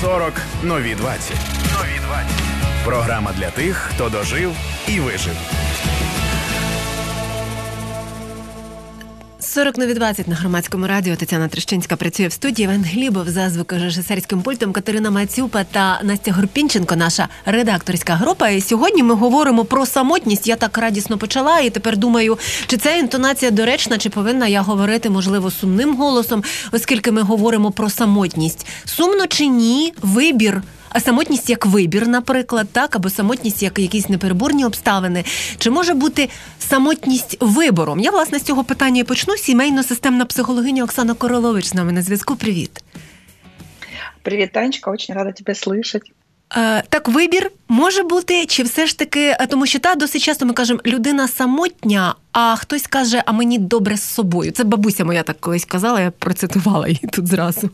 40 нові 20. Нові 20. Програма для тих, хто дожив і вижив. 40 нові 20 на громадському радіо Тетяна Трещинська працює в студії Іван Глібов за звукорежисерським пультом Катерина Мацюпа та Настя Горпінченко, наша редакторська група. І сьогодні ми говоримо про самотність. Я так радісно почала, і тепер думаю, чи ця інтонація доречна, чи повинна я говорити, можливо, сумним голосом, оскільки ми говоримо про самотність. Сумно чи ні, вибір. А самотність як вибір, наприклад, так, або самотність як якісь непереборні обставини. Чи може бути самотність вибором? Я власне з цього питання і почну. Сімейно-системна психологиня Оксана Королович з нами на зв'язку. Привіт. Привіт, Танечка, очень рада тебе слышать. Е, так, вибір може бути, чи все ж таки, е, тому що та досить часто ми кажемо, людина самотня, а хтось каже, а мені добре з собою. Це бабуся моя так колись казала, я процитувала її тут зразу.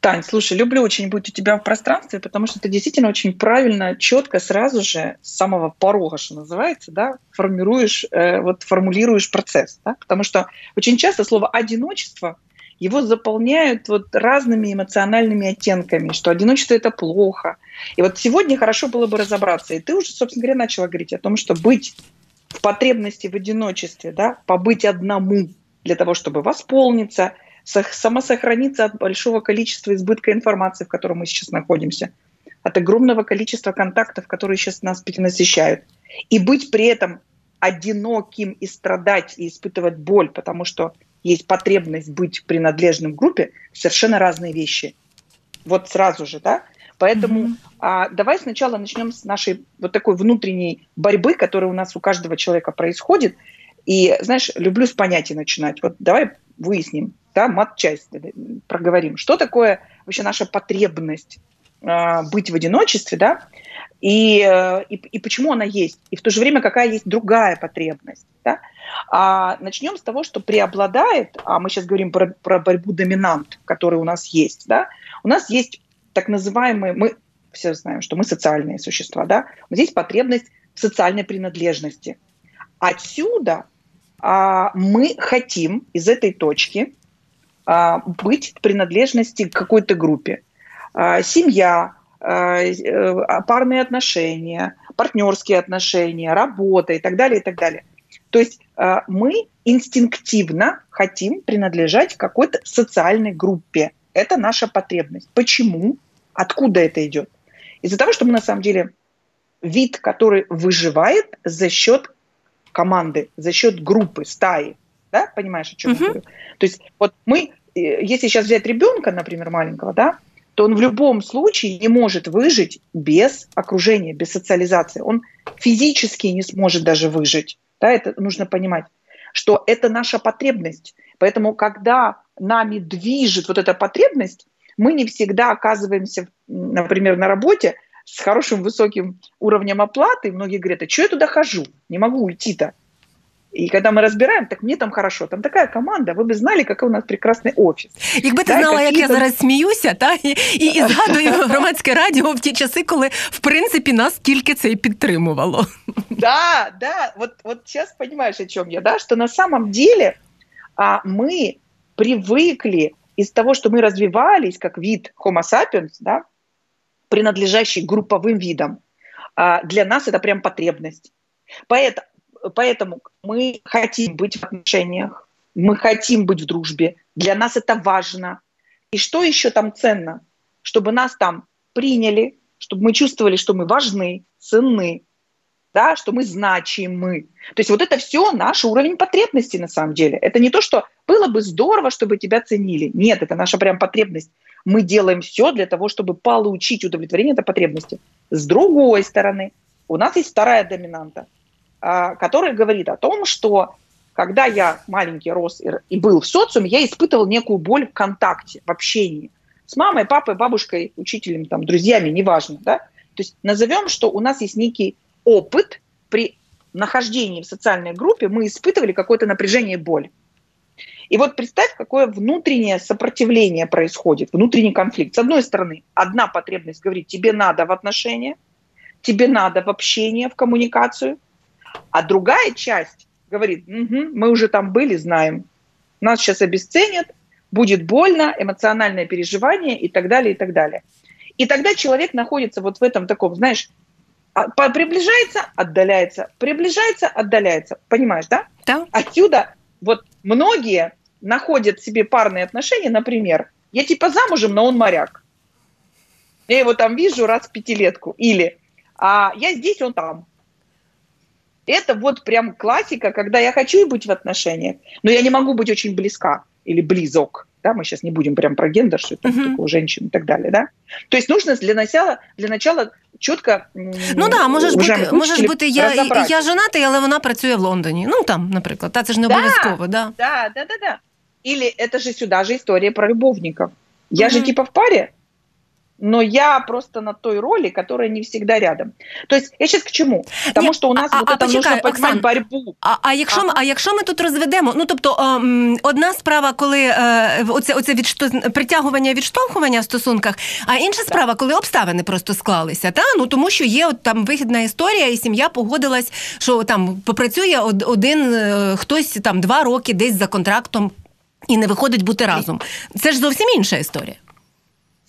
Тань, слушай, люблю очень быть у тебя в пространстве, потому что ты действительно очень правильно, четко, сразу же с самого порога, что называется, да, формируешь, э, вот формулируешь процесс, да, потому что очень часто слово одиночество его заполняют вот разными эмоциональными оттенками, что одиночество это плохо. И вот сегодня хорошо было бы разобраться. И ты уже, собственно говоря, начала говорить о том, что быть в потребности в одиночестве, да, побыть одному для того, чтобы восполниться – самосохраниться от большого количества избытка информации, в котором мы сейчас находимся, от огромного количества контактов, которые сейчас нас перенасыщают. И быть при этом одиноким и страдать, и испытывать боль, потому что есть потребность быть принадлежным группе, совершенно разные вещи. Вот сразу же, да? Поэтому mm-hmm. а, давай сначала начнем с нашей вот такой внутренней борьбы, которая у нас у каждого человека происходит. И, знаешь, люблю с понятий начинать. Вот давай выясним, да, мат-часть проговорим. Что такое вообще наша потребность э, быть в одиночестве, да, и, э, и, и почему она есть, и в то же время какая есть другая потребность. Да? А начнем с того, что преобладает, а мы сейчас говорим про, про борьбу доминант, который у нас есть. Да? У нас есть так называемые, мы все знаем, что мы социальные существа, да? есть потребность в социальной принадлежности. Отсюда а, мы хотим из этой точки быть в принадлежности к какой-то группе. А, семья, а, э, парные отношения, партнерские отношения, работа и так далее, и так далее. То есть мы инстинктивно хотим принадлежать какой-то социальной группе. Это наша потребность. Почему? Откуда это идет? Из-за того, что мы на самом деле вид, который выживает за счет команды, за счет группы, стаи. Да, понимаешь, о чем uh-huh. я говорю? То есть вот мы, если сейчас взять ребенка, например, маленького, да, то он в любом случае не может выжить без окружения, без социализации. Он физически не сможет даже выжить. Да, это нужно понимать, что это наша потребность. Поэтому, когда нами движет вот эта потребность, мы не всегда оказываемся, например, на работе с хорошим высоким уровнем оплаты. Многие говорят, а что я туда хожу? Не могу уйти-то. І коли ми розбираємо, так мені там хорошо. Там така команда, ви б знали, який у нас прекрасний офіс. Якби ти да, знала, як я там... зараз сміюся, та і, і, і згадую громадське радіо в ті часи, коли в принципі нас тільки це і підтримувало. Да, да. Вот, вот сейчас понимаешь, о чем я, да, что на самом деле а, мы привыкли из того, что мы развивались как вид Homo sapiens, да, принадлежащий групповым видам. А, для нас это прям потребность. Поэтому поэтому мы хотим быть в отношениях, мы хотим быть в дружбе. Для нас это важно. И что еще там ценно? Чтобы нас там приняли, чтобы мы чувствовали, что мы важны, ценны, да, что мы значимы. То есть вот это все наш уровень потребности на самом деле. Это не то, что было бы здорово, чтобы тебя ценили. Нет, это наша прям потребность. Мы делаем все для того, чтобы получить удовлетворение этой потребности. С другой стороны, у нас есть вторая доминанта – который говорит о том, что когда я маленький рос и был в социуме, я испытывал некую боль в контакте, в общении с мамой, папой, бабушкой, учителем, там, друзьями, неважно. Да? То есть назовем, что у нас есть некий опыт при нахождении в социальной группе, мы испытывали какое-то напряжение и боль. И вот представь, какое внутреннее сопротивление происходит, внутренний конфликт. С одной стороны, одна потребность говорит, тебе надо в отношения, тебе надо в общение, в коммуникацию – а другая часть говорит, угу, мы уже там были, знаем, нас сейчас обесценят, будет больно, эмоциональное переживание и так далее, и так далее. И тогда человек находится вот в этом таком, знаешь, а, приближается, отдаляется, приближается, отдаляется. Понимаешь, да? Да. Отсюда вот многие находят себе парные отношения, например, я типа замужем, но он моряк. Я его там вижу раз в пятилетку. Или а я здесь, он там. Это вот прям классика, когда я хочу быть в отношениях, но я не могу быть очень близка или близок. Да, мы сейчас не будем прям про гендер, что это uh-huh. такое женщин и так далее, да. То есть нужно для начала, для начала чітко ну да, можеш бути, можеш бути я, я женатий, але вона працює в Лондоні. Ну там, наприклад, та це ж не обов'язково, да. Да, да, да, да. Или это же сюда же история про любовников. Я mm-hmm. же типа в паре, но я просто на той роли, которая не всегда рядом. То есть я сейчас к чому? Тому Ні, що у нас а, вот а, это почекай, нужно Оксан, борьбу. А а якщо ага. а якщо ми тут розведемо, ну тобто о, одна справа, коли е, оце оце відшту... притягування відштовхування в стосунках, а інша справа, коли обставини просто склалися, та ну тому що є от там вигідна історія, і сім'я погодилась, що там попрацює один е, хтось там два роки десь за контрактом і не виходить бути разом. Це ж зовсім інша історія.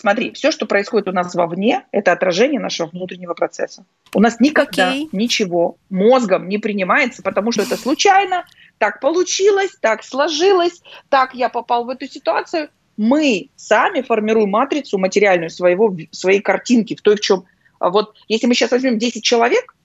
Смотри, все, что происходит у нас вовне, это отражение нашего внутреннего процесса. У нас никогда okay. ничего мозгом не принимается, потому что это случайно, так получилось, так сложилось, так я попал в эту ситуацию. Мы сами формируем матрицу материальную своего, своей картинки, в той, в чем... А вот если мы сейчас возьмем 10 человек,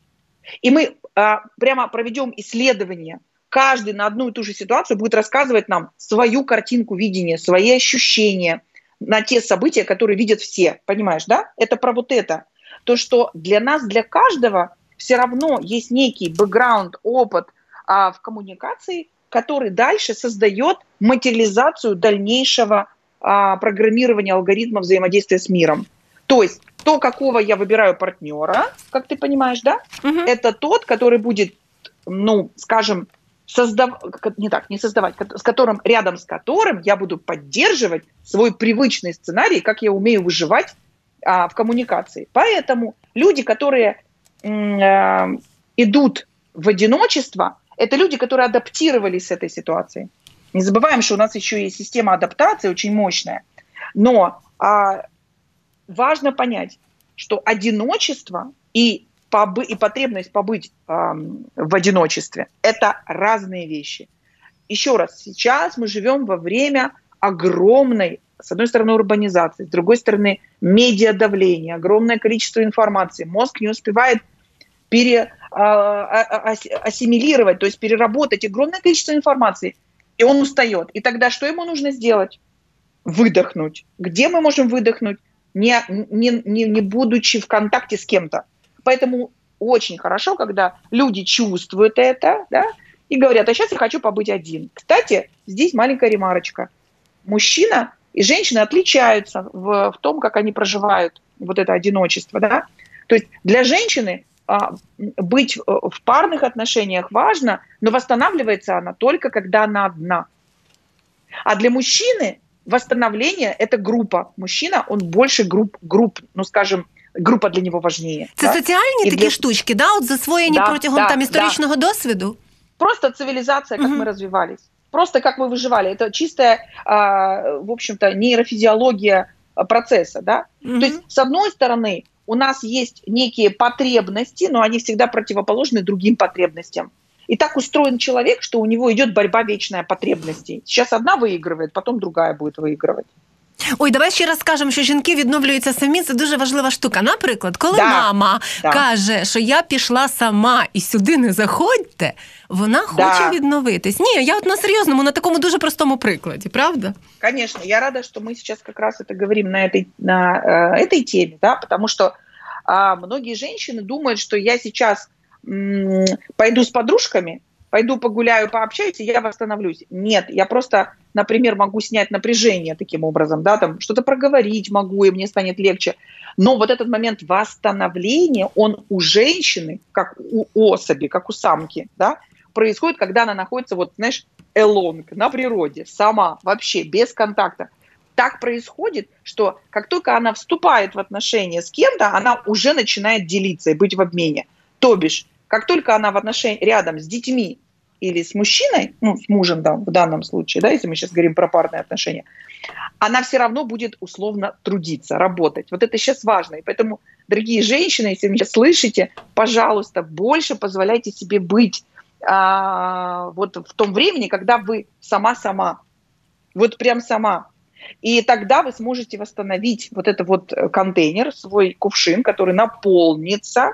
и мы а, прямо проведем исследование, каждый на одну и ту же ситуацию будет рассказывать нам свою картинку видения, свои ощущения – на те события, которые видят все. Понимаешь, да? Это про вот это. То, что для нас, для каждого все равно есть некий бэкграунд, опыт а, в коммуникации, который дальше создает материализацию дальнейшего а, программирования алгоритма взаимодействия с миром. То есть то, какого я выбираю партнера, как ты понимаешь, да, угу. это тот, который будет, ну, скажем, создав... не так, не создавать, с которым, рядом с которым я буду поддерживать свой привычный сценарий, как я умею выживать а, в коммуникации. Поэтому люди, которые э, идут в одиночество, это люди, которые адаптировались с этой ситуацией. Не забываем, что у нас еще есть система адаптации очень мощная. Но а, важно понять, что одиночество и побы и потребность побыть э, в одиночестве – это разные вещи. Еще раз, сейчас мы живем во время огромной, с одной стороны, урбанизации, с другой стороны, медиадавления, огромное количество информации. Мозг не успевает пере, э, э, ассимилировать, то есть переработать огромное количество информации, и он устает. И тогда что ему нужно сделать? Выдохнуть. Где мы можем выдохнуть, не, не, не, не будучи в контакте с кем-то? Поэтому очень хорошо, когда люди чувствуют это, да, и говорят, а сейчас я хочу побыть один. Кстати, здесь маленькая ремарочка. Мужчина и женщина отличаются в, в том, как они проживают вот это одиночество, да. То есть для женщины а, быть в парных отношениях важно, но восстанавливается она только когда она одна. А для мужчины восстановление – это группа. Мужчина, он больше групп, групп ну, скажем, група для нього важніє. Це так? соціальні І такі для... штучки, да? От засвоєні да, протягом да, там історичного да. досвіду? Просто цивилизация, как угу. мы развивались. Просто как мы выживали. Это чистая, в общем-то, нейрофизиология процесса. Да? Угу. То есть, с одной стороны, у нас есть некие потребности, но они всегда противоположны другим потребностям. И так устроен человек, что у него идет борьба вечная потребностей. Сейчас одна выигрывает, потом другая будет выигрывать. Ой, давай ще раз скажемо, що жінки відновлюються самі. Це дуже важлива штука. Наприклад, коли да. мама да. каже, що я пішла сама і сюди не заходьте, вона хоче да. відновитись. Ні, я от на серйозному, на такому дуже простому прикладі, правда? Конечно, я рада, что мы сейчас как раз это говорим на этой, на, э, этой теме, да, потому что э, многие женщины думают, что я сейчас м, пойду с подружками, пойду погуляю, пообщаюсь, и я восстановлюсь. Нет, я просто, например, могу снять напряжение таким образом, да, там что-то проговорить могу, и мне станет легче. Но вот этот момент восстановления, он у женщины, как у особи, как у самки, да, происходит, когда она находится, вот, знаешь, элонг на природе, сама, вообще, без контакта. Так происходит, что как только она вступает в отношения с кем-то, она уже начинает делиться и быть в обмене. То бишь, как только она в отношении рядом с детьми, или с мужчиной, ну, с мужем, да, в данном случае, да, если мы сейчас говорим про парные отношения, она все равно будет условно трудиться, работать. Вот это сейчас важно. И поэтому, дорогие женщины, если вы меня слышите, пожалуйста, больше позволяйте себе быть а, вот в том времени, когда вы сама-сама, вот прям сама. И тогда вы сможете восстановить вот этот вот контейнер, свой кувшин, который наполнится,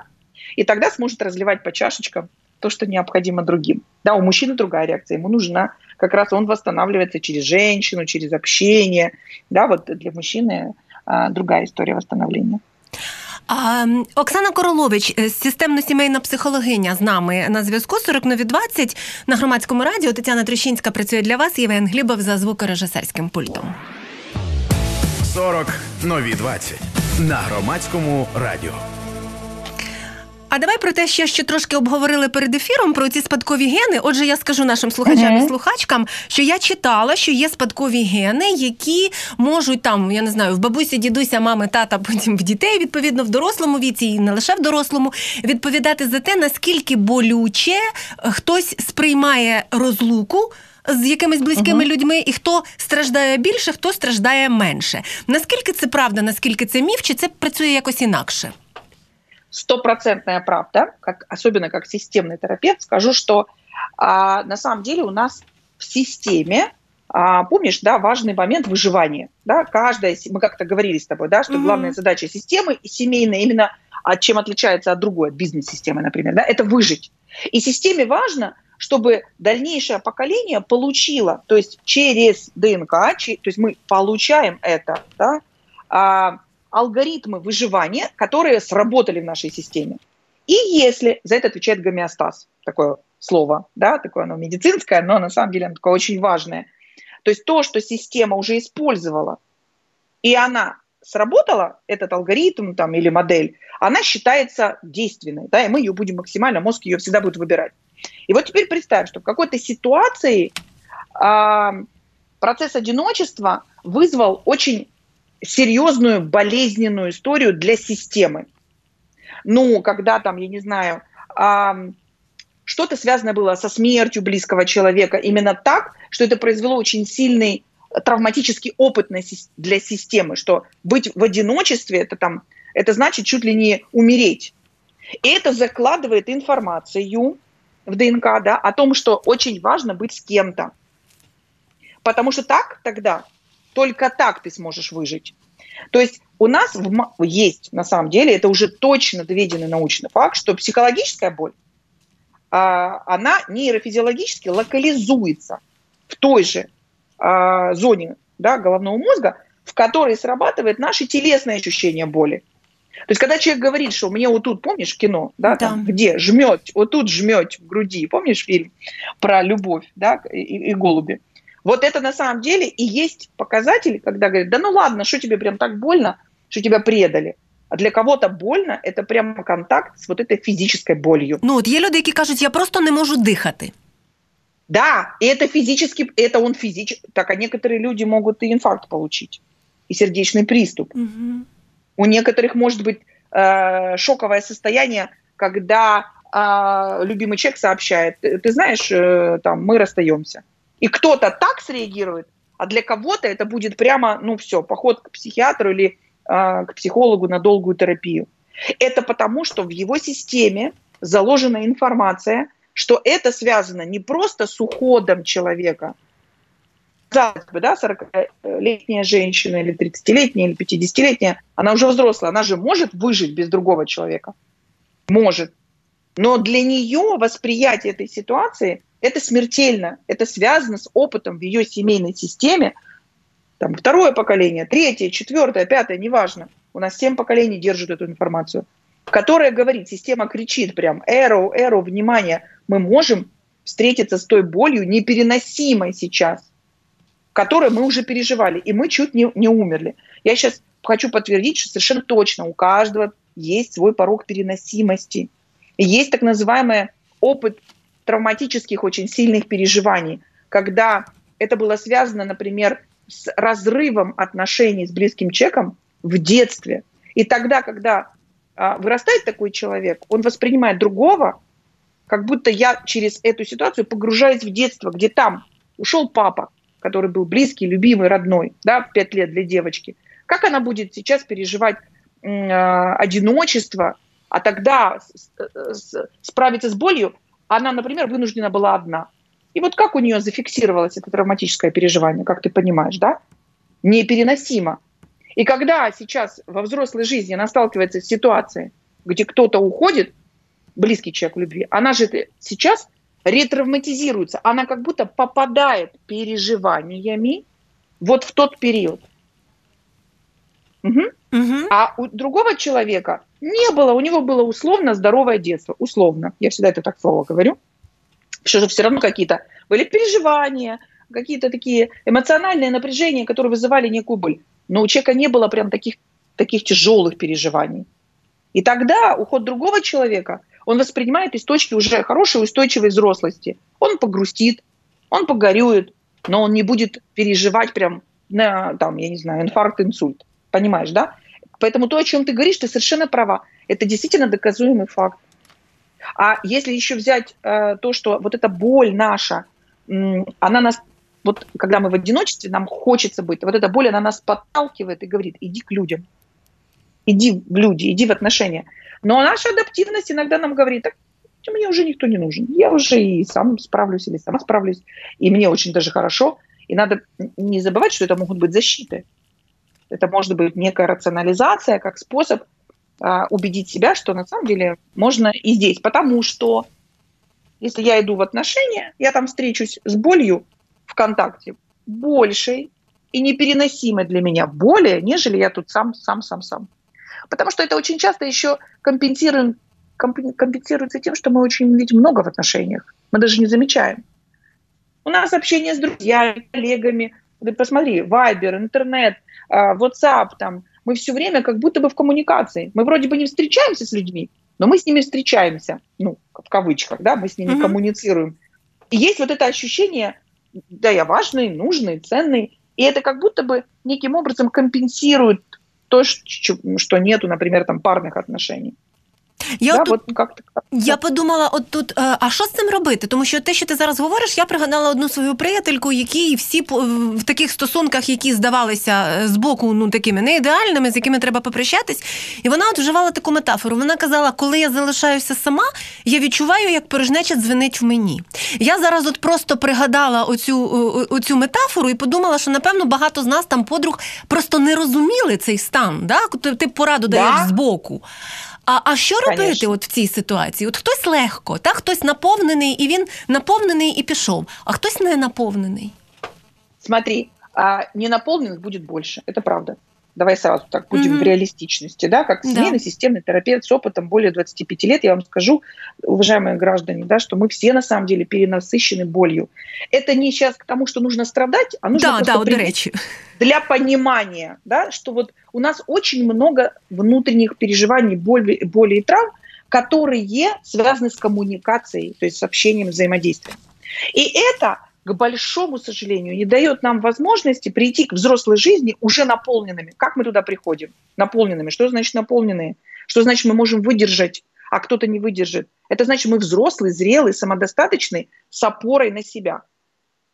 и тогда сможет разливать по чашечкам то, что необходимо другим. Да, у мужчины другая реакция, ему нужна как раз он восстанавливается через женщину, через общение. Да, вот для мужчины а, другая история восстановления. А, Оксана Королович, е, системно-сімейна психологиня з нами на зв'язку 40 нові 20 на громадському радіо. Тетяна Трещинська працює для вас. Євген Глібов за звукорежисерським пультом. 40 нові 20 на громадському радіо. А давай про те, що ще трошки обговорили перед ефіром про ці спадкові гени. Отже, я скажу нашим слухачам і слухачкам, що я читала, що є спадкові гени, які можуть там, я не знаю, в бабусі, дідуся, мами, тата, потім в дітей, відповідно, в дорослому віці, і не лише в дорослому, відповідати за те, наскільки болюче хтось сприймає розлуку. З якимись близькими uh-huh. людьми, і хто страждає більше, хто страждає менше. Наскільки це правда, наскільки це міф, чи це працює якось інакше? Стопроцентная правда, как, особенно как системный терапевт, скажу, что а, на самом деле у нас в системе, а, помнишь, да, важный момент выживания. Да, каждая, мы как-то говорили с тобой, да, что mm-hmm. главная задача системы семейная именно от чем отличается от другой, от бизнес-системы, например, да, это выжить. И системе важно, чтобы дальнейшее поколение получило, то есть через ДНК, то есть мы получаем это, да, а, алгоритмы выживания, которые сработали в нашей системе. И если за это отвечает гомеостаз, такое слово, да, такое оно медицинское, но на самом деле оно такое очень важное. То есть то, что система уже использовала, и она сработала, этот алгоритм там, или модель, она считается действенной, да, и мы ее будем максимально, мозг ее всегда будет выбирать. И вот теперь представь, что в какой-то ситуации э, процесс одиночества вызвал очень серьезную болезненную историю для системы. Ну, когда там, я не знаю, что-то связано было со смертью близкого человека именно так, что это произвело очень сильный травматический опыт для системы, что быть в одиночестве это там это значит чуть ли не умереть. И это закладывает информацию в ДНК, да, о том, что очень важно быть с кем-то. Потому что так тогда только так ты сможешь выжить. То есть у нас в, есть, на самом деле, это уже точно доведенный научный факт, что психологическая боль, а, она нейрофизиологически локализуется в той же а, зоне да, головного мозга, в которой срабатывает наше телесное ощущение боли. То есть, когда человек говорит, что мне вот тут, помнишь кино, да, да. Там, где жмет, вот тут жмет в груди, помнишь фильм про любовь, да, и, и голуби. Вот это на самом деле и есть показатель, когда говорят, да ну ладно, что тебе прям так больно, что тебя предали. А для кого-то больно – это прямо контакт с вот этой физической болью. Ну от є люди, які кажуть, я просто не можу дихати. Да, и это физически, это он физически, так а некоторые люди могут и инфаркт получить, и сердечный приступ. Угу. У некоторых может быть э, шоковое состояние, когда э, любимый человек сообщает, ты знаешь, э, там, мы расстаемся. И кто-то так среагирует, а для кого-то это будет прямо, ну все, поход к психиатру или э, к психологу на долгую терапию. Это потому, что в его системе заложена информация, что это связано не просто с уходом человека, казалось да, 40-летняя женщина или 30-летняя или 50-летняя, она уже взрослая, она же может выжить без другого человека. Может. Но для нее восприятие этой ситуации это смертельно, это связано с опытом в ее семейной системе. Там второе поколение, третье, четвертое, пятое, неважно. У нас семь поколений держат эту информацию, которая говорит, система кричит прям, эро, эро, внимание, мы можем встретиться с той болью непереносимой сейчас, которую мы уже переживали, и мы чуть не, не умерли. Я сейчас хочу подтвердить, что совершенно точно у каждого есть свой порог переносимости. И есть так называемый опыт травматических очень сильных переживаний, когда это было связано, например, с разрывом отношений с близким человеком в детстве. И тогда, когда а, вырастает такой человек, он воспринимает другого как будто я через эту ситуацию погружаюсь в детство, где там ушел папа, который был близкий, любимый, родной, да, в пять лет для девочки. Как она будет сейчас переживать э, одиночество, а тогда с, с, справиться с болью, она, например, вынуждена была одна. И вот как у нее зафиксировалось это травматическое переживание, как ты понимаешь, да? Непереносимо. И когда сейчас во взрослой жизни она сталкивается с ситуацией, где кто-то уходит, близкий человек в любви, она же сейчас ретравматизируется, она как будто попадает переживаниями вот в тот период. Угу. Угу. А у другого человека не было, у него было условно здоровое детство, условно, я всегда это так слово говорю, что же все равно какие-то были переживания, какие-то такие эмоциональные напряжения, которые вызывали некую боль. Но у человека не было прям таких, таких тяжелых переживаний. И тогда уход другого человека, он воспринимает из точки уже хорошей, устойчивой взрослости. Он погрустит, он погорюет, но он не будет переживать прям на, там, я не знаю, инфаркт, инсульт. Понимаешь, да? Поэтому то, о чем ты говоришь, ты совершенно права. Это действительно доказуемый факт. А если еще взять э, то, что вот эта боль наша, она нас, вот когда мы в одиночестве, нам хочется быть, вот эта боль, она нас подталкивает и говорит, иди к людям, иди в люди, иди в отношения. Но наша адаптивность иногда нам говорит, так мне уже никто не нужен, я уже и сам справлюсь или сама справлюсь, и мне очень даже хорошо. И надо не забывать, что это могут быть защиты. Это может быть некая рационализация как способ а, убедить себя, что на самом деле можно и здесь. Потому что если я иду в отношения, я там встречусь с болью контакте большей и непереносимой для меня боли, нежели я тут сам, сам, сам, сам. Потому что это очень часто еще компенсируем, компенсируется тем, что мы очень ведь много в отношениях. Мы даже не замечаем. У нас общение с друзьями, коллегами. Ты посмотри, Вайбер, интернет, а, WhatsApp, там, мы все время как будто бы в коммуникации. Мы вроде бы не встречаемся с людьми, но мы с ними встречаемся, ну, в кавычках, да, мы с ними mm-hmm. коммуницируем. И есть вот это ощущение, да, я важный, нужный, ценный, и это как будто бы неким образом компенсирует то, что нету, например, там парных отношений. Я да, тут, от як я подумала, от тут, е, а що з цим робити? Тому що те, що ти зараз говориш, я пригадала одну свою приятельку, які всі в таких стосунках, які здавалися е, з боку ну такими не ідеальними, з якими треба попрощатись. І вона от вживала таку метафору. Вона казала, коли я залишаюся сама, я відчуваю, як порожнеча дзвенить в мені. Я зараз от просто пригадала оцю, оцю метафору і подумала, що напевно багато з нас там подруг просто не розуміли цей стан. Да? Ти пораду даєш да. з боку. А а що робити Конечно. от в цій ситуації? От хтось легко, так хтось наповнений, і він наповнений і пішов, а хтось не наповнений. Смотри, а ненаполненных будет больше, это правда. Давай сразу так будем mm-hmm. в реалистичности, да, как семейный да. системный терапевт с опытом более 25 лет, я вам скажу, уважаемые граждане, да, что мы все на самом деле перенасыщены болью. Это не сейчас к тому, что нужно страдать, а нужно да, да, речи. для понимания, да, что вот у нас очень много внутренних переживаний, боли, боли и травм, которые связаны с коммуникацией, то есть с общением, взаимодействием. И это к большому сожалению, не дает нам возможности прийти к взрослой жизни уже наполненными. Как мы туда приходим? Наполненными. Что значит наполненные? Что значит мы можем выдержать, а кто-то не выдержит? Это значит мы взрослые, зрелые, самодостаточные, с опорой на себя.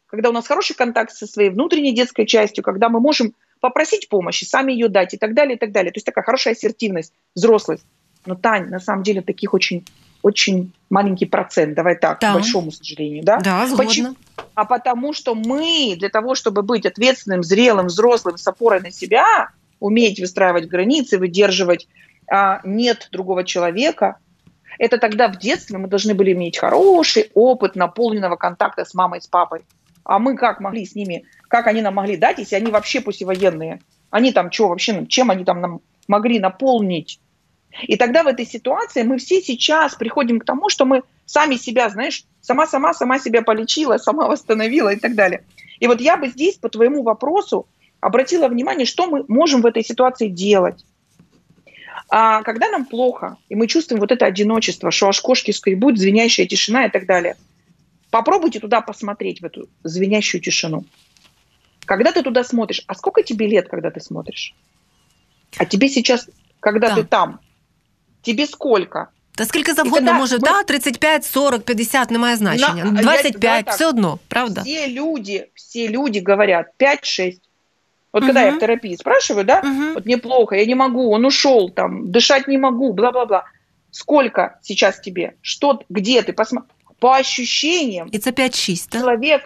Когда у нас хороший контакт со своей внутренней детской частью, когда мы можем попросить помощи, сами ее дать и так далее, и так далее. То есть такая хорошая ассертивность, взрослость. Но, Тань, на самом деле таких очень очень маленький процент, давай так, да. к большому сожалению, да? Да, Почему? А потому что мы для того, чтобы быть ответственным, зрелым, взрослым, с опорой на себя, уметь выстраивать границы, выдерживать а, нет другого человека, это тогда в детстве мы должны были иметь хороший опыт наполненного контакта с мамой, с папой. А мы как могли с ними, как они нам могли дать, если они вообще послевоенные? Они там что вообще, чем они там нам могли наполнить и тогда в этой ситуации мы все сейчас приходим к тому, что мы сами себя, знаешь, сама-сама, сама себя полечила, сама восстановила и так далее. И вот я бы здесь по твоему вопросу обратила внимание, что мы можем в этой ситуации делать. А когда нам плохо, и мы чувствуем вот это одиночество, что аж кошки скребут, звенящая тишина и так далее, попробуйте туда посмотреть, в эту звенящую тишину. Когда ты туда смотришь, а сколько тебе лет, когда ты смотришь? А тебе сейчас, когда да. ты там, Тебе сколько? Та скільки завгодно тоді може, ми- та 35, 40, 50, немає значення. На- я- 25, давай так. все одно, правда? Все люди, все люди говорят 5-6. Вот когда я Мгм. в терапии спрашиваю, да, Мгм. вот мне плохо, я не могу, он ушел, там, дышать не могу, бла-бла-бла. Сколько сейчас тебе? Что, где ты? Посмотри. По ощущениям, І це 5-6, так? человек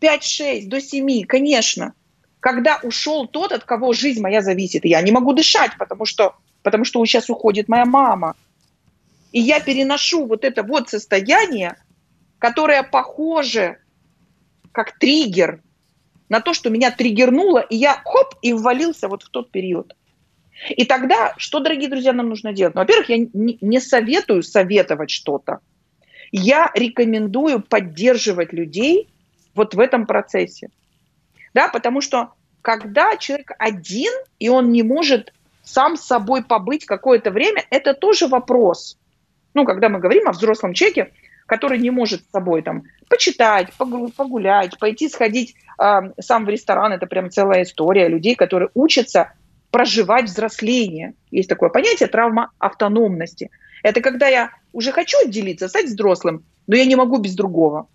5-6 до 7, конечно. Когда ушел тот, от кого жизнь моя зависит, и я не могу дышать, потому что, потому что сейчас уходит моя мама. И я переношу вот это вот состояние, которое похоже как триггер на то, что меня триггернуло, и я хоп, и ввалился вот в тот период. И тогда, что, дорогие друзья, нам нужно делать? Ну, во-первых, я не, советую советовать что-то. Я рекомендую поддерживать людей вот в этом процессе. Да, потому что когда человек один, и он не может сам с собой побыть какое-то время, это тоже вопрос. Ну, когда мы говорим о взрослом человеке, который не может с собой там почитать, погу- погулять, пойти сходить э, сам в ресторан, это прям целая история людей, которые учатся проживать взросление. Есть такое понятие травма автономности. Это когда я уже хочу отделиться, стать взрослым, но я не могу без другого.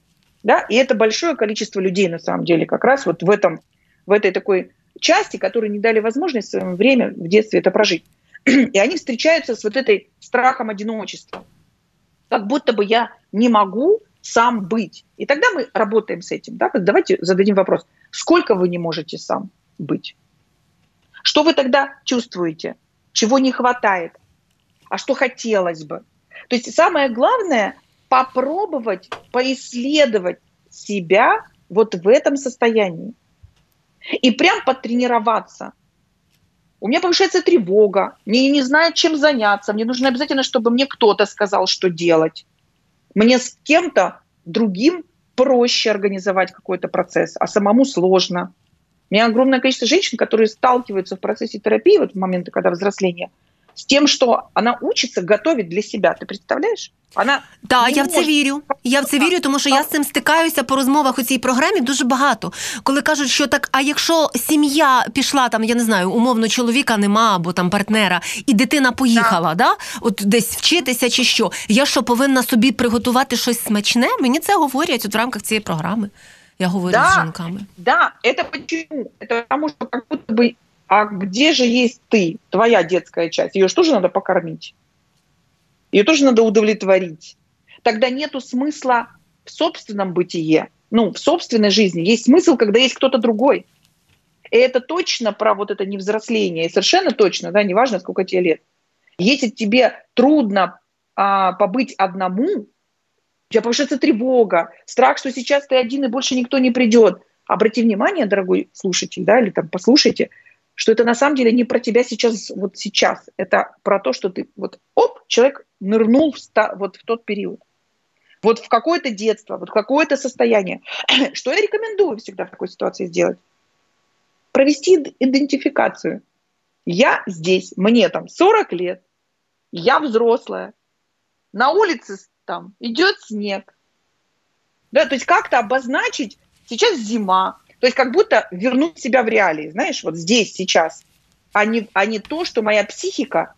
Да? И это большое количество людей, на самом деле, как раз вот в, этом, в этой такой части, которые не дали возможность в свое время в детстве это прожить. И они встречаются с вот этой страхом одиночества. Как будто бы я не могу сам быть. И тогда мы работаем с этим. Да? Давайте зададим вопрос. Сколько вы не можете сам быть? Что вы тогда чувствуете? Чего не хватает? А что хотелось бы? То есть самое главное попробовать поисследовать себя вот в этом состоянии. И прям потренироваться. У меня повышается тревога, мне не знаю, чем заняться, мне нужно обязательно, чтобы мне кто-то сказал, что делать. Мне с кем-то другим проще организовать какой-то процесс, а самому сложно. У меня огромное количество женщин, которые сталкиваются в процессе терапии, вот в моменты, когда взросление, с тем, что она учится готовить для себя. Ты представляешь? Она Так, не я в це може. вірю. Я в це вірю, тому що я з цим стикаюся по розмовах у цій програмі дуже багато. Коли кажуть, що так, а якщо сім'я пішла там, я не знаю, умовно чоловіка нема або там партнера, і дитина поїхала, да? От десь вчитися чи що, я що повинна собі приготувати щось смачне? Мені це говорять от в рамках цієї програми. Я говорю Да. з жінками. Да, это почему? Это потому что как будто бы, а где же есть ты, твоя детская часть? Ее же тоже надо покормить. Ее тоже надо удовлетворить. Тогда нету смысла в собственном бытие, ну, в собственной жизни. Есть смысл, когда есть кто-то другой. И это точно про вот это невзросление. И совершенно точно, да, неважно, сколько тебе лет. Если тебе трудно а, побыть одному, у тебя повышается тревога, страх, что сейчас ты один и больше никто не придет. Обрати внимание, дорогой слушатель, да, или там послушайте, что это на самом деле не про тебя сейчас, вот сейчас. Это про то, что ты вот, оп, человек нырнул в, ста- вот в тот период. Вот в какое-то детство, вот в какое-то состояние. Что я рекомендую всегда в такой ситуации сделать? Провести ид- идентификацию. Я здесь, мне там 40 лет, я взрослая, на улице там идет снег. Да, то есть как-то обозначить, сейчас зима, то есть как будто вернуть себя в реалии, знаешь, вот здесь, сейчас, а не, а не то, что моя психика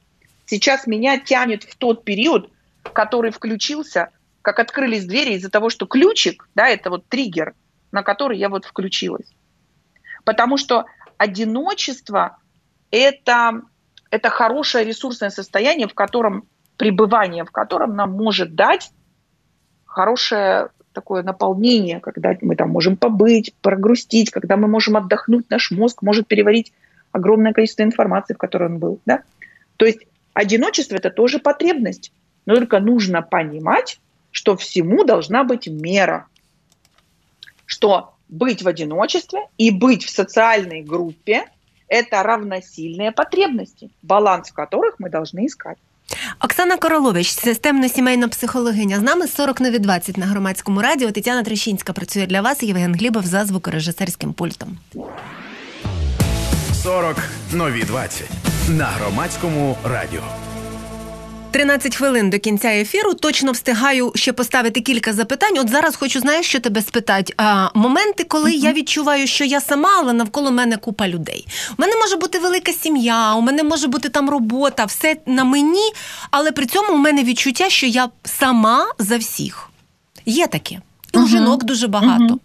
сейчас меня тянет в тот период, который включился, как открылись двери из-за того, что ключик, да, это вот триггер, на который я вот включилась. Потому что одиночество – это, это хорошее ресурсное состояние, в котором пребывание, в котором нам может дать хорошее такое наполнение, когда мы там можем побыть, прогрустить, когда мы можем отдохнуть, наш мозг может переварить огромное количество информации, в которой он был. Да? То есть одиночество – это тоже потребность, но только нужно понимать, что всему должна быть мера, что быть в одиночестве и быть в социальной группе – это равносильные потребности, баланс в которых мы должны искать. Оксана Королович, системно-сімейна психологиня. З нами 40 нові 20 на громадському радіо. Тетяна Трещинська працює для вас. Євген Глібов за звукорежисерським пультом. 40 нові 20 на громадському радіо. 13 хвилин до кінця ефіру. Точно встигаю ще поставити кілька запитань. От зараз хочу знаєш, що тебе спитати. А, Моменти, коли я відчуваю, що я сама, але навколо мене купа людей. У мене може бути велика сім'я, у мене може бути там робота, все на мені, але при цьому у мене відчуття, що я сама за всіх. Є таке. І у жінок дуже багато.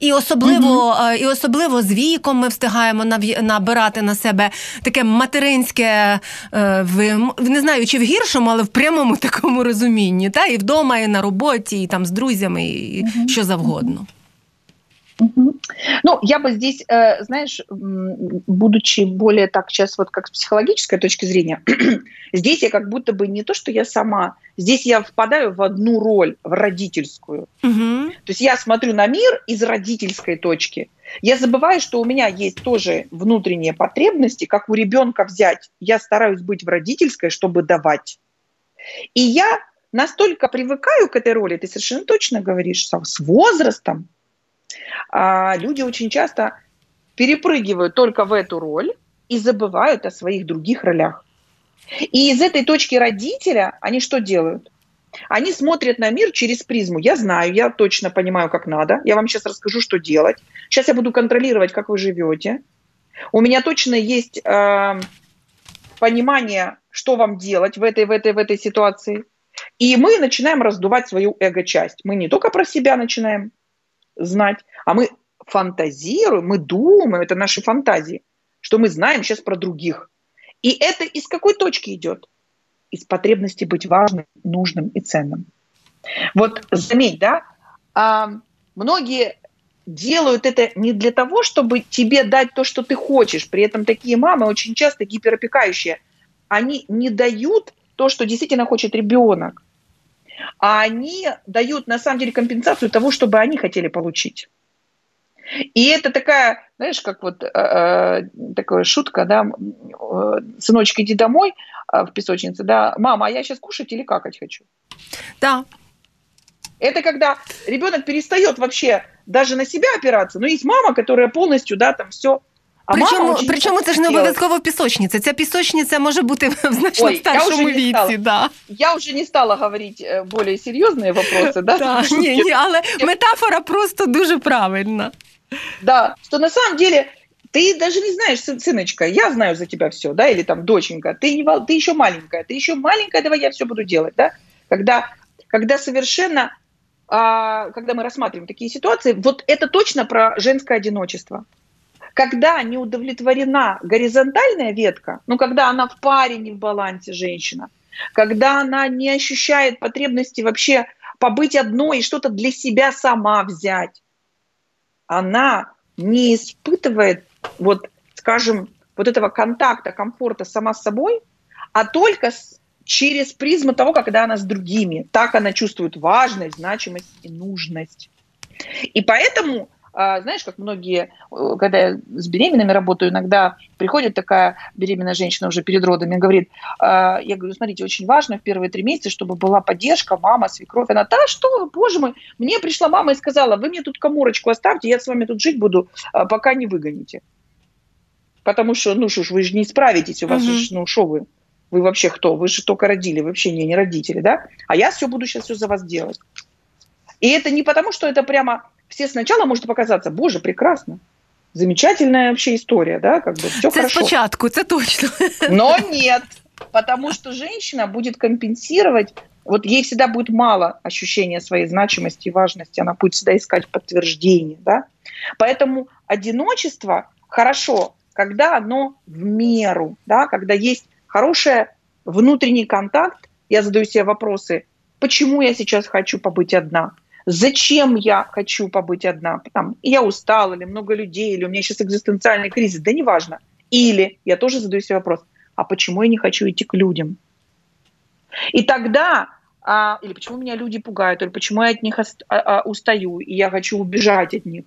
І особливо, е, і особливо з віком ми встигаємо набирати на себе таке материнське, е, в не знаю, чи в гіршому, але в прямому такому розумінні. Та? І вдома, і на роботі, і там з друзями, і що завгодно. Ну, я бы здесь, э, знаешь, будучи более так сейчас вот как с психологической точки зрения, здесь я как будто бы не то, что я сама, здесь я впадаю в одну роль, в родительскую. Угу. То есть я смотрю на мир из родительской точки. Я забываю, что у меня есть тоже внутренние потребности, как у ребенка взять. Я стараюсь быть в родительской, чтобы давать. И я настолько привыкаю к этой роли, ты совершенно точно говоришь, с возрастом а, люди очень часто перепрыгивают только в эту роль и забывают о своих других ролях. И из этой точки родителя они что делают? Они смотрят на мир через призму. Я знаю, я точно понимаю, как надо. Я вам сейчас расскажу, что делать. Сейчас я буду контролировать, как вы живете. У меня точно есть э, понимание, что вам делать в этой, в этой, в этой ситуации. И мы начинаем раздувать свою эго-часть. Мы не только про себя начинаем знать, а мы фантазируем, мы думаем, это наши фантазии, что мы знаем сейчас про других. И это из какой точки идет? Из потребности быть важным, нужным и ценным. Вот заметь, да, а, многие делают это не для того, чтобы тебе дать то, что ты хочешь. При этом такие мамы очень часто гиперопекающие. Они не дают то, что действительно хочет ребенок, а они дают на самом деле компенсацию того, чтобы они хотели получить. И это такая, знаешь, как вот э, э, такая шутка, да, э, сыночек, иди домой э, в песочнице, да, мама, а я сейчас кушать или какать хочу. Да. Это когда ребенок перестает вообще даже на себя опираться, но есть мама, которая полностью, да, там все. А причому, мама очень причому це ж не хотела. обов'язково пісочниця. Ця пісочниця може бути в значно Ой, я старшому вже не стала. віці. Да. Я уже не стала говорить э, более серьезные вопросы, да, Да, шутки. ні, ні, але метафора просто дуже правильна. Да, что на самом деле ты даже не знаешь, сын- сыночка, я знаю за тебя все, да, или там доченька, ты, не, вол- ты еще маленькая, ты еще маленькая, давай я все буду делать, да, когда, когда совершенно, а, когда мы рассматриваем такие ситуации, вот это точно про женское одиночество. Когда не удовлетворена горизонтальная ветка, ну, когда она в паре не в балансе женщина, когда она не ощущает потребности вообще побыть одной и что-то для себя сама взять, она не испытывает, вот, скажем, вот этого контакта, комфорта сама с собой, а только с- через призму того, когда она с другими. Так она чувствует важность, значимость и нужность. И поэтому, знаешь, как многие, э, когда я с беременными работаю, иногда приходит такая беременная женщина уже перед родами и говорит, а, я говорю, смотрите, очень важно в первые три месяца, чтобы была поддержка, мама, свекровь. Она, да что вы, боже мой, мне пришла мама и сказала, вы мне тут коморочку оставьте, я с вами тут жить буду, а, пока не выгоните. Потому что, ну что ж, вы же не справитесь, у вас Мгм. же, ну что вы, вы вообще кто? Вы же только родили, вы вообще не, не родители, да? А я все буду сейчас все за вас делать. И это не потому, что это прямо все сначала может показаться, боже, прекрасно, замечательная вообще история, да, как бы все Це хорошо. спочатку, це точно. Но нет, потому что женщина будет компенсировать, вот ей всегда будет мало ощущения своей значимости и важности, она будет всегда искать подтверждение, да. Поэтому одиночество хорошо, когда оно в меру, да, когда есть хороший внутренний контакт, я задаю себе вопросы, почему я сейчас хочу побыть одна, зачем я хочу побыть одна, там, я устала, или много людей, или у меня сейчас экзистенциальный кризис, да неважно. Или я тоже задаю себе вопрос, а почему я не хочу идти к людям? И тогда, а, или почему меня люди пугают, или почему я от них ост- а, а, устаю, и я хочу убежать от них.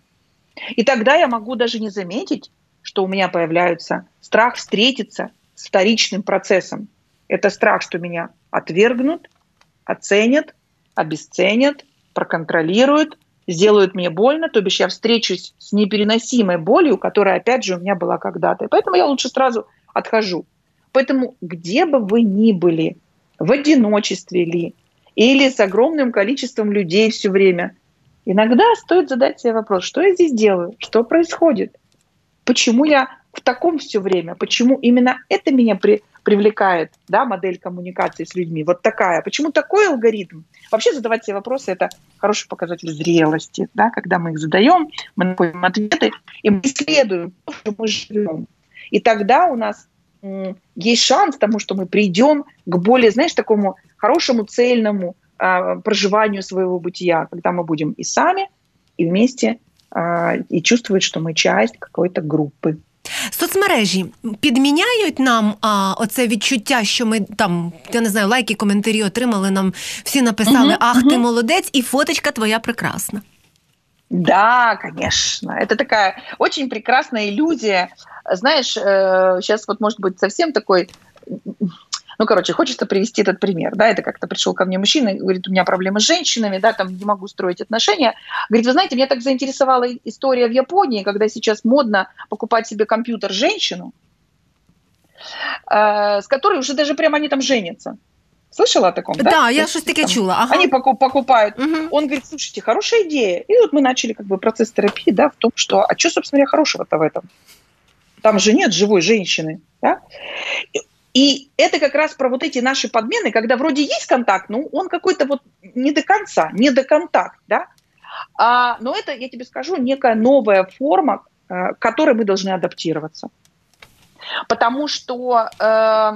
И тогда я могу даже не заметить, что у меня появляется страх встретиться с вторичным процессом. Это страх, что меня отвергнут, оценят, обесценят, проконтролируют, сделают мне больно, то бишь я встречусь с непереносимой болью, которая, опять же, у меня была когда-то. Поэтому я лучше сразу отхожу. Поэтому где бы вы ни были, в одиночестве ли, или с огромным количеством людей все время. Иногда стоит задать себе вопрос, что я здесь делаю, что происходит, почему я в таком все время, почему именно это меня при, привлекает, да, модель коммуникации с людьми, вот такая, почему такой алгоритм. Вообще задавать себе вопросы – это хороший показатель зрелости, да, когда мы их задаем, мы находим ответы, и мы исследуем, что мы живем. И тогда у нас есть шанс тому, что мы придем к более, знаешь, такому хорошему, цельному э, проживанию своего бытия, когда мы будем и сами, и вместе, э, и чувствовать, что мы часть какой-то группы. Соцмережі підміняють нам а, оце відчуття, що ми там, я не знаю, лайки, коментарі отримали, нам всі написали, угу, ах, угу. ты молодец, и фоточка твоя прекрасна. Да, конечно. Это такая очень прекрасная иллюзия. Знаешь, сейчас вот может быть совсем такой ну, короче, хочется привести этот пример, да, это как-то пришел ко мне мужчина и говорит, у меня проблемы с женщинами, да, там не могу строить отношения. Говорит, вы знаете, меня так заинтересовала история в Японии, когда сейчас модно покупать себе компьютер женщину, э, с которой уже даже прямо они там женятся. Слышала о таком, да? Да, я что-то таки чула. Ага. Они покупают. Угу. Он говорит, слушайте, хорошая идея. И вот мы начали как бы процесс терапии, да, в том, что, а что, собственно говоря, хорошего-то в этом? Там же нет живой женщины, да? И это как раз про вот эти наши подмены, когда вроде есть контакт, но он какой-то вот не до конца, не до контакт, да? А, но это, я тебе скажу, некая новая форма, э, к которой мы должны адаптироваться. Потому что э,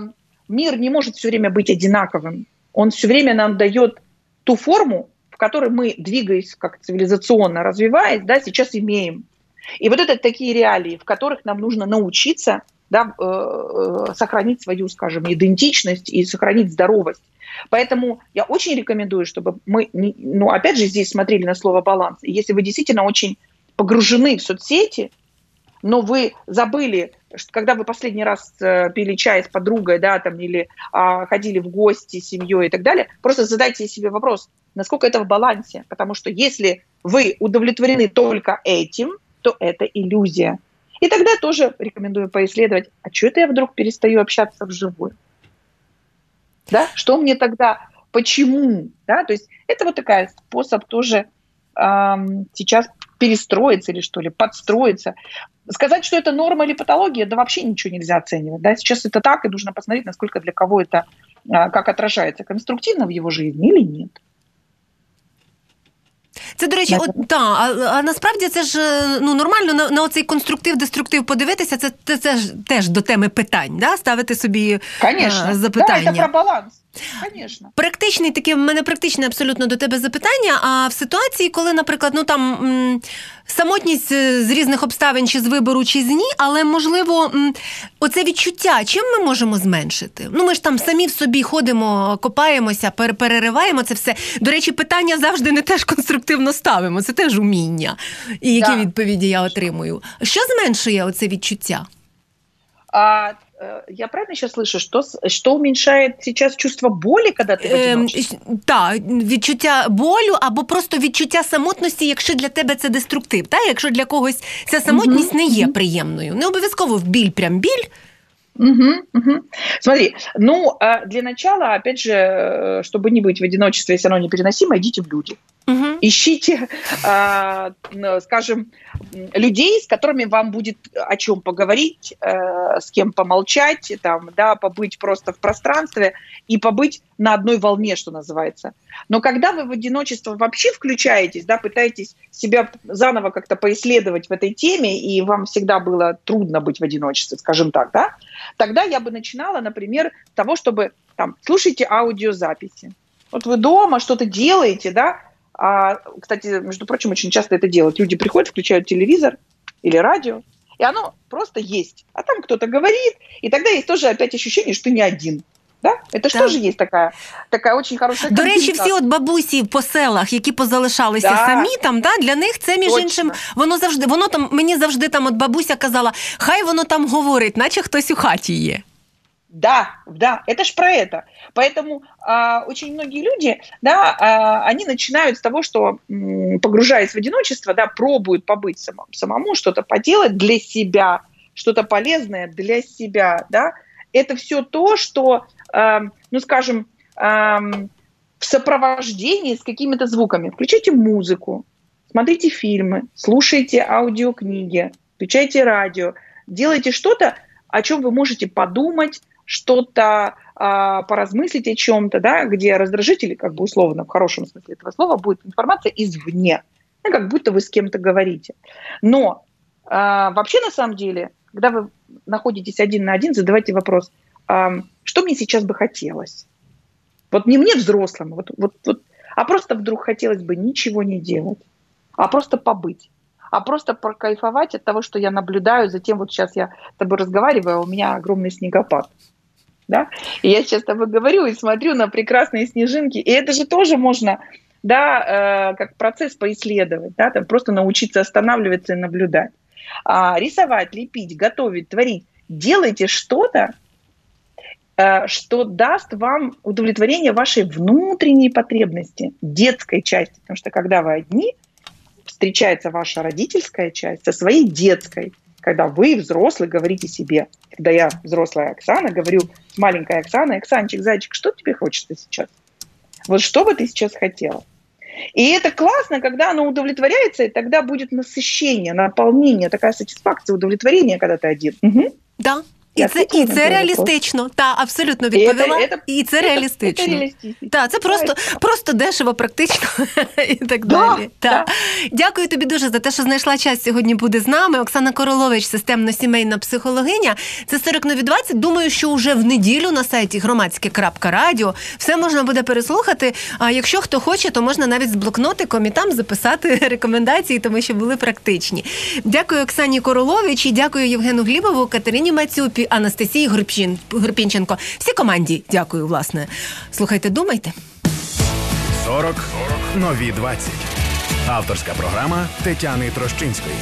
мир не может все время быть одинаковым. Он все время нам дает ту форму, в которой мы, двигаясь как цивилизационно, развиваясь, да, сейчас имеем. И вот это такие реалии, в которых нам нужно научиться – да, э, сохранить свою, скажем, идентичность и сохранить здоровость. Поэтому я очень рекомендую, чтобы мы, ну, опять же, здесь смотрели на слово баланс. Если вы действительно очень погружены в соцсети, но вы забыли, когда вы последний раз э, пили чай с подругой, да, там, или а, ходили в гости с семьей и так далее, просто задайте себе вопрос, насколько это в балансе. Потому что если вы удовлетворены только этим, то это иллюзия. И тогда тоже рекомендую поисследовать, а что это я вдруг перестаю общаться вживую? Да? Что мне тогда, почему? Да? То есть это вот такой способ тоже эм, сейчас перестроиться или что ли, подстроиться. Сказать, что это норма или патология, да вообще ничего нельзя оценивать. Да? Сейчас это так, и нужно посмотреть, насколько для кого это, э, как отражается, конструктивно в его жизни или нет. Це, до речі, от та, а, а насправді це ж е, ну нормально на на оцей конструктив-деструктив подивитися. Це це, це ж теж до теми питань, да? ставити собі Конечно. а, запитання. Да, це про баланс. Конечно. Практичний таке в мене практичне абсолютно до тебе запитання. А в ситуації, коли, наприклад, ну там м, самотність е, з різних обставин, чи з вибору, чи з ні, але можливо, м, оце відчуття, чим ми можемо зменшити? Ну ми ж там самі в собі ходимо, копаємося, перериваємо це все. До речі, питання завжди не теж конструктивно ставимо. Це теж уміння, і які да. відповіді я отримую. Що зменшує оце відчуття? А я правильно сейчас слышу, что, что уменьшает сейчас чувство болі, коли ти в одиночестві? Так, відчуття болю або просто відчуття самотності, якщо для тебе це деструктив. Так? Якщо для когось ця самотність угу, не є угу. приємною. Не обов'язково в біль, прям біль. Угу, угу. Смотри, ну, для начала, опять же, э, чтобы не быть в одиночестве, если оно непереносимо, идите в люди. Угу. Ищите, скажем, людей, с которыми вам будет о чем поговорить, э, с кем помолчать, там, да, побыть просто в пространстве и побыть на одной волне, что называется. Но когда вы в одиночество вообще включаетесь, да, пытаетесь себя заново как-то поисследовать в этой теме, и вам всегда было трудно быть в одиночестве, скажем так, да, тогда я бы начинала, например, с того, чтобы там, слушайте аудиозаписи. Вот вы дома что-то делаете, да, а, кстати, между прочим, очень часто это делают. Люди приходят, включают телевизор или радио, и оно просто есть. А там кто-то говорит, и тогда есть тоже опять ощущение, что ты не один. Да? Это ж теж є така, така очень хороша До речі, всі от бабусі по селах, які позалишалися да. самі там, да, для них це між Точно. іншим, воно завжди, воно там, мені завжди там от бабуся казала, хай воно там говорить, наче хтось у хаті є. Да, да, это ж про это. Поэтому а, очень многие люди, да, а, они начинают с того, что м, погружаясь в одиночество, да, пробуют побыть самому, самому что-то поделать для себя, что-то полезное для себя, да. Это все то, что, э, ну, скажем, эм, в сопровождении с какими-то звуками. Включите музыку, смотрите фильмы, слушайте аудиокниги, включайте радио, делайте что-то, о чем вы можете подумать, что-то а, поразмыслить о чем-то, да, где раздражители, как бы условно, в хорошем смысле этого слова, будет информация извне, ну, как будто вы с кем-то говорите. Но а, вообще, на самом деле, когда вы находитесь один на один, задавайте вопрос, а, что мне сейчас бы хотелось? Вот не мне взрослому, вот, вот, вот, а просто вдруг хотелось бы ничего не делать, а просто побыть а просто прокайфовать от того, что я наблюдаю за тем, вот сейчас я с тобой разговариваю, а у меня огромный снегопад. Да? И я сейчас с тобой говорю и смотрю на прекрасные снежинки, и это же тоже можно да, э, как процесс поисследовать, да, там просто научиться останавливаться и наблюдать. А, рисовать, лепить, готовить, творить. Делайте что-то, э, что даст вам удовлетворение вашей внутренней потребности, детской части. Потому что когда вы одни, встречается ваша родительская часть со своей детской, когда вы, взрослый, говорите себе, когда я, взрослая Оксана, говорю с маленькой Оксаной, Оксанчик, зайчик, что тебе хочется сейчас? Вот что бы ты сейчас хотела? И это классно, когда оно удовлетворяется, и тогда будет насыщение, наполнение, такая сатисфакция, удовлетворение, когда ты один. Угу. Да, і це і це реалістично. Та абсолютно відповіла. І це, і це реалістично. Та це просто просто дешево, практично і так далі. Та. Дякую тобі дуже за те, що знайшла час сьогодні буде з нами. Оксана Королович, системно-сімейна психологиня. Це 40 нові 20. Думаю, що вже в неділю на сайті громадське.радіо все можна буде переслухати. А якщо хто хоче, то можна навіть з блокнотиком і там записати рекомендації, тому що були практичні. Дякую Оксані Королович і дякую Євгену Глібову, Катерині Мацюпі. Анастасії Грипчин, Грипінченко. Всі команді дякую, власне. Слухайте, думайте. 40 нові 20. Авторська програма Тетяни Трощинської.